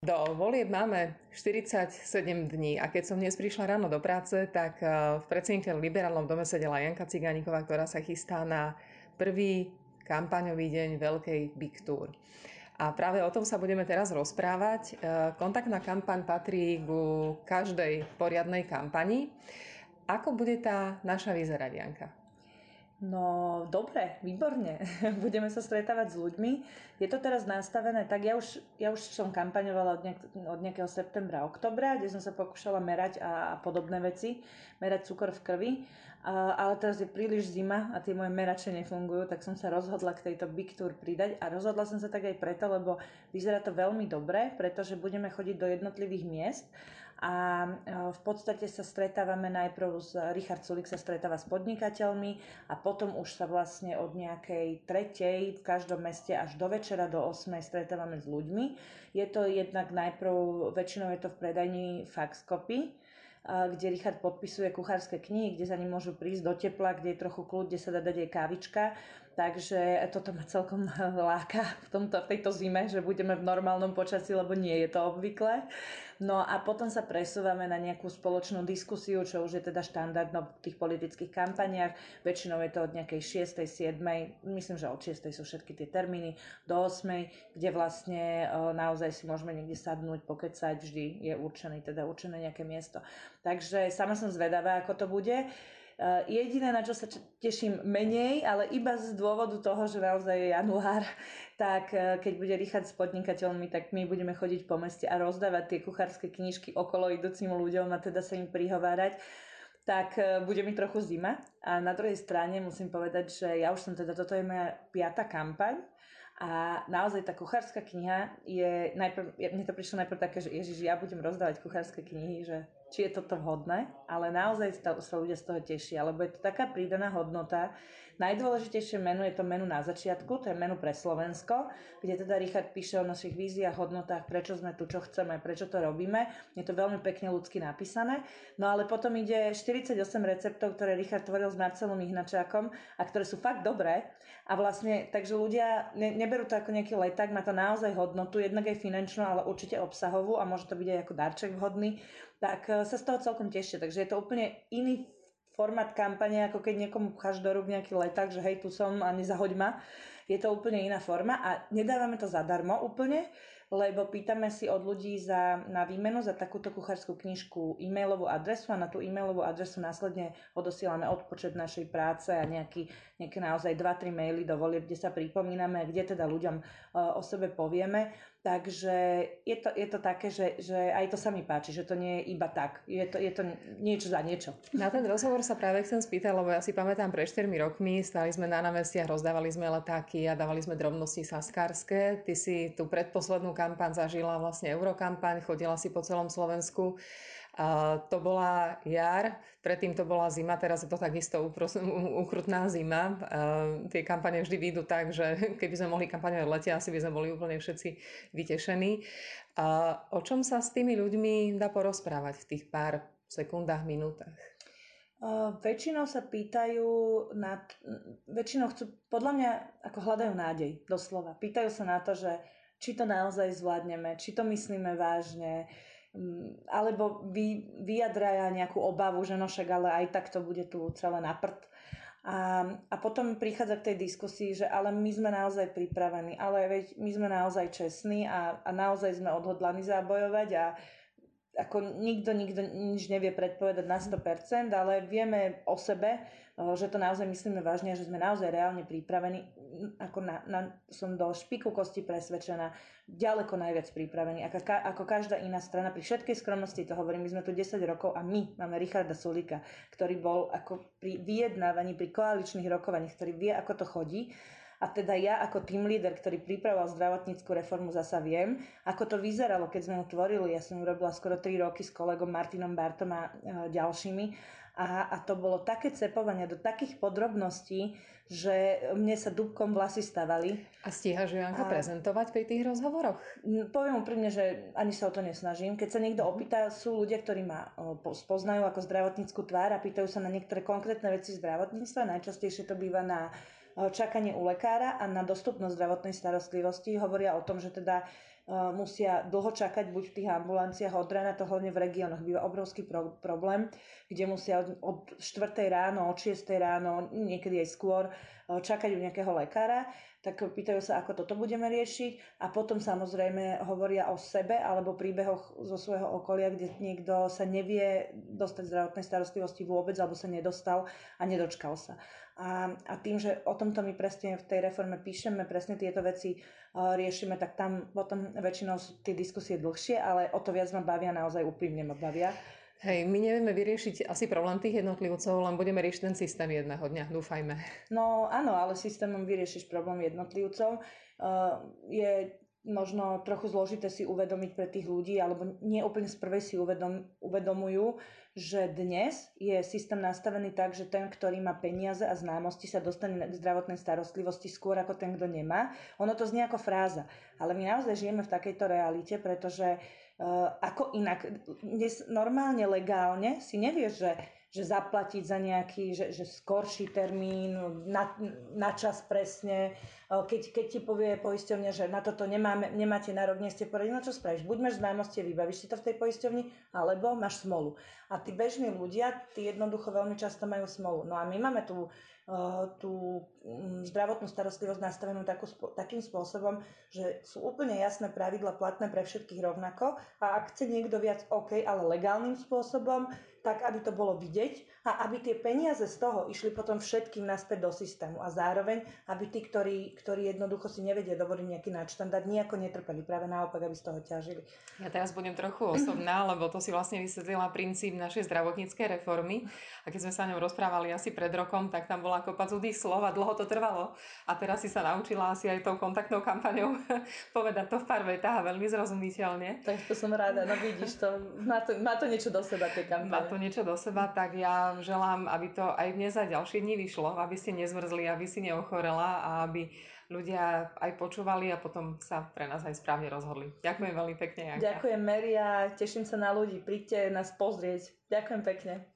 Do volieb máme 47 dní a keď som dnes prišla ráno do práce, tak v predsedniteľ liberálnom dome sedela Janka Cigániková, ktorá sa chystá na prvý kampaňový deň Veľkej Big Tour. A práve o tom sa budeme teraz rozprávať. Kontaktná kampaň patrí ku každej poriadnej kampani. Ako bude tá naša vyzerať, Janka? No dobre, výborne. Budeme sa stretávať s ľuďmi. Je to teraz nastavené, tak ja už, ja už som kampaňovala od, nejak, od nejakého septembra, oktobra, kde som sa pokúšala merať a, a podobné veci, merať cukor v krvi. A, ale teraz je príliš zima a tie moje merače nefungujú, tak som sa rozhodla k tejto Big Tour pridať a rozhodla som sa tak aj preto, lebo vyzerá to veľmi dobre, pretože budeme chodiť do jednotlivých miest a e, v podstate sa stretávame najprv s Richard Sulik sa stretáva s podnikateľmi a potom už sa vlastne od nejakej tretej v každom meste až do večera do 8 stretávame s ľuďmi. Je to jednak najprv, väčšinou je to v predajni Faxcopy, kde Richard podpisuje kuchárske knihy, kde za ním môžu prísť do tepla, kde je trochu kľud, kde sa dá dať aj kávička Takže toto ma celkom láka v, tomto, v tejto zime, že budeme v normálnom počasí, lebo nie je to obvyklé. No a potom sa presúvame na nejakú spoločnú diskusiu, čo už je teda štandardno v tých politických kampaniách. Väčšinou je to od nejakej 6. 7. Myslím, že od 6. sú všetky tie termíny do 8. kde vlastne naozaj si môžeme niekde sadnúť, pokecať, vždy je určený, teda určené nejaké miesto. Takže sama som zvedavá, ako to bude. Eh, jediné, na čo sa teším menej, ale iba z dôvodu toho, že naozaj je január, tak eh, keď bude Richard s podnikateľmi, tak my budeme chodiť po meste a rozdávať tie kuchárske knižky okolo idúcim ľuďom a teda sa im prihovárať tak eh, bude mi trochu zima. A na druhej strane musím povedať, že ja už som teda, toto je moja piata kampaň a naozaj tá kuchárska kniha je, najprv, mne to prišlo najprv také, že ježiš, ja budem rozdávať kuchárske knihy, že či je toto vhodné, ale naozaj sa ľudia z toho tešia, lebo je to taká prídaná hodnota. Najdôležitejšie menu je to menu na začiatku, to je menu pre Slovensko, kde teda Richard píše o našich víziách, hodnotách, prečo sme tu, čo chceme, prečo to robíme. Je to veľmi pekne ľudsky napísané. No ale potom ide 48 receptov, ktoré Richard tvoril s Marcelom Ihnačákom a ktoré sú fakt dobré. A vlastne, takže ľudia ne, neberú to ako nejaký leták, má to naozaj hodnotu, jednak aj finančnú, ale určite obsahovú a môže to byť aj ako darček vhodný tak sa z toho celkom tešia. Takže je to úplne iný formát kampane, ako keď niekomu pcháš do rúk nejaký leták, že hej, tu som a nezahoď ma. Je to úplne iná forma a nedávame to zadarmo úplne, lebo pýtame si od ľudí za, na výmenu za takúto kuchárskú knižku e-mailovú adresu a na tú e-mailovú adresu následne odosielame odpočet našej práce a nejaký, nejaké naozaj 2-3 maily do volieb, kde sa pripomíname, kde teda ľuďom uh, o sebe povieme. Takže je to, je to také, že, že aj to sa mi páči, že to nie je iba tak. Je to, je to niečo za niečo. Na ten rozhovor sa práve chcem spýtať, lebo ja si pamätám, pred 4 rokmi stali sme na námestiach, rozdávali sme letáky a dávali sme drobnosti saskárske. Ty si tú predposlednú kampaň zažila vlastne eurokampaň, chodila si po celom Slovensku. To bola jar, predtým to bola zima, teraz je to takisto ukrutná zima. Tie kampane vždy výjdu tak, že keby sme mohli kampaňovať v lete, asi by sme boli úplne všetci vytešení. O čom sa s tými ľuďmi dá porozprávať v tých pár sekundách, minútach? Uh, väčšinou sa pýtajú, na, väčšinou chcú, podľa mňa, ako hľadajú nádej, doslova. Pýtajú sa na to, že či to naozaj zvládneme, či to myslíme vážne, alebo vy, vyjadraja nejakú obavu, že no však ale aj tak to bude tu celé na prd. A, a potom prichádza k tej diskusii, že ale my sme naozaj pripravení, ale veď my sme naozaj čestní a, a naozaj sme odhodlaní zabojovať a ako nikto, nikto nič nevie predpovedať na 100%, ale vieme o sebe, že to naozaj myslíme vážne, že sme naozaj reálne pripravení, ako na, na, som do špiku kosti presvedčená, ďaleko najviac pripravení, ako, ka, ako každá iná strana. Pri všetkej skromnosti to hovorím, my sme tu 10 rokov a my máme Richarda Sulika, ktorý bol ako pri vyjednávaní, pri koaličných rokovaní, ktorý vie, ako to chodí a teda ja ako team leader, ktorý pripravoval zdravotníckú reformu, zasa viem, ako to vyzeralo, keď sme ju tvorili. Ja som ju robila skoro 3 roky s kolegom Martinom Bartom a e, ďalšími. A, a to bolo také cepovanie do takých podrobností, že mne sa dubkom vlasy stavali. A stíhaš Janka a... prezentovať pri tých rozhovoroch? Poviem úprimne, že ani sa o to nesnažím. Keď sa niekto opýta, sú ľudia, ktorí ma spoznajú ako zdravotníckú tvár a pýtajú sa na niektoré konkrétne veci zdravotníctva. Najčastejšie to býva na čakanie u lekára a na dostupnosť zdravotnej starostlivosti. Hovoria o tom, že teda musia dlho čakať buď v tých ambulanciách od rána, to hlavne v regiónoch býva obrovský pro- problém, kde musia od, od 4 ráno, od 6 ráno, niekedy aj skôr čakať u nejakého lekára, tak pýtajú sa, ako toto budeme riešiť a potom samozrejme hovoria o sebe alebo príbehoch zo svojho okolia, kde niekto sa nevie dostať zdravotnej starostlivosti vôbec alebo sa nedostal a nedočkal sa. A, a tým, že o tomto my presne v tej reforme píšeme, presne tieto veci uh, riešime, tak tam potom väčšinou sú tie diskusie dlhšie, ale o to viac ma bavia, naozaj úprimne ma bavia. Hej, my nevieme vyriešiť asi problém tých jednotlivcov, len budeme riešiť ten systém jedného dňa, dúfajme. No áno, ale systémom vyriešiš problém jednotlivcov. Uh, je možno trochu zložité si uvedomiť pre tých ľudí, alebo nie úplne z prvej si uvedom, uvedomujú, že dnes je systém nastavený tak, že ten, ktorý má peniaze a známosti, sa dostane k zdravotnej starostlivosti skôr ako ten, kto nemá. Ono to znie ako fráza, ale my naozaj žijeme v takejto realite, pretože Uh, ako inak. Dnes normálne, legálne si nevieš, že, že zaplatiť za nejaký, že, že skorší termín, na, na čas presne. Keď, keď ti povie poisťovňa, že na toto nemáme, nemáte nárok, nie ste poradili, no čo spravíš? Buď máš známosti, vybavíš si to v tej poisťovni, alebo máš smolu. A tí bežní ľudia, tí jednoducho veľmi často majú smolu. No a my máme Eh, tú mm, zdravotnú starostlivosť nastavenú takú, takým spôsobom, že sú úplne jasné pravidla platné pre všetkých rovnako a ak chce niekto viac, OK, ale legálnym spôsobom, tak aby to bolo vidieť a aby tie peniaze z toho išli potom všetkým naspäť do systému a zároveň, aby tí, ktorí, ktorí jednoducho si nevedia dovoliť nejaký nadštandard, nejako netrpeli, práve naopak, aby z toho ťažili. Ja teraz budem trochu osobná, lebo to si vlastne vysvetlila princíp našej zdravotníckej reformy a keď sme sa o ňom rozprávali asi pred rokom, tak tam bola kopa zudých slov a dlho to trvalo a teraz si sa naučila asi aj tou kontaktnou kampaňou povedať to v pár vetách a veľmi zrozumiteľne. Tak to som rada, no vidíš to, má to, má to niečo do seba tie kampane to niečo do seba, tak ja želám, aby to aj dnes a ďalšie dni vyšlo, aby ste nezmrzli, aby si neochorela a aby ľudia aj počúvali a potom sa pre nás aj správne rozhodli. Ďakujem veľmi pekne, Janka. Ďakujem, Mary, a teším sa na ľudí. Príďte nás pozrieť. Ďakujem pekne.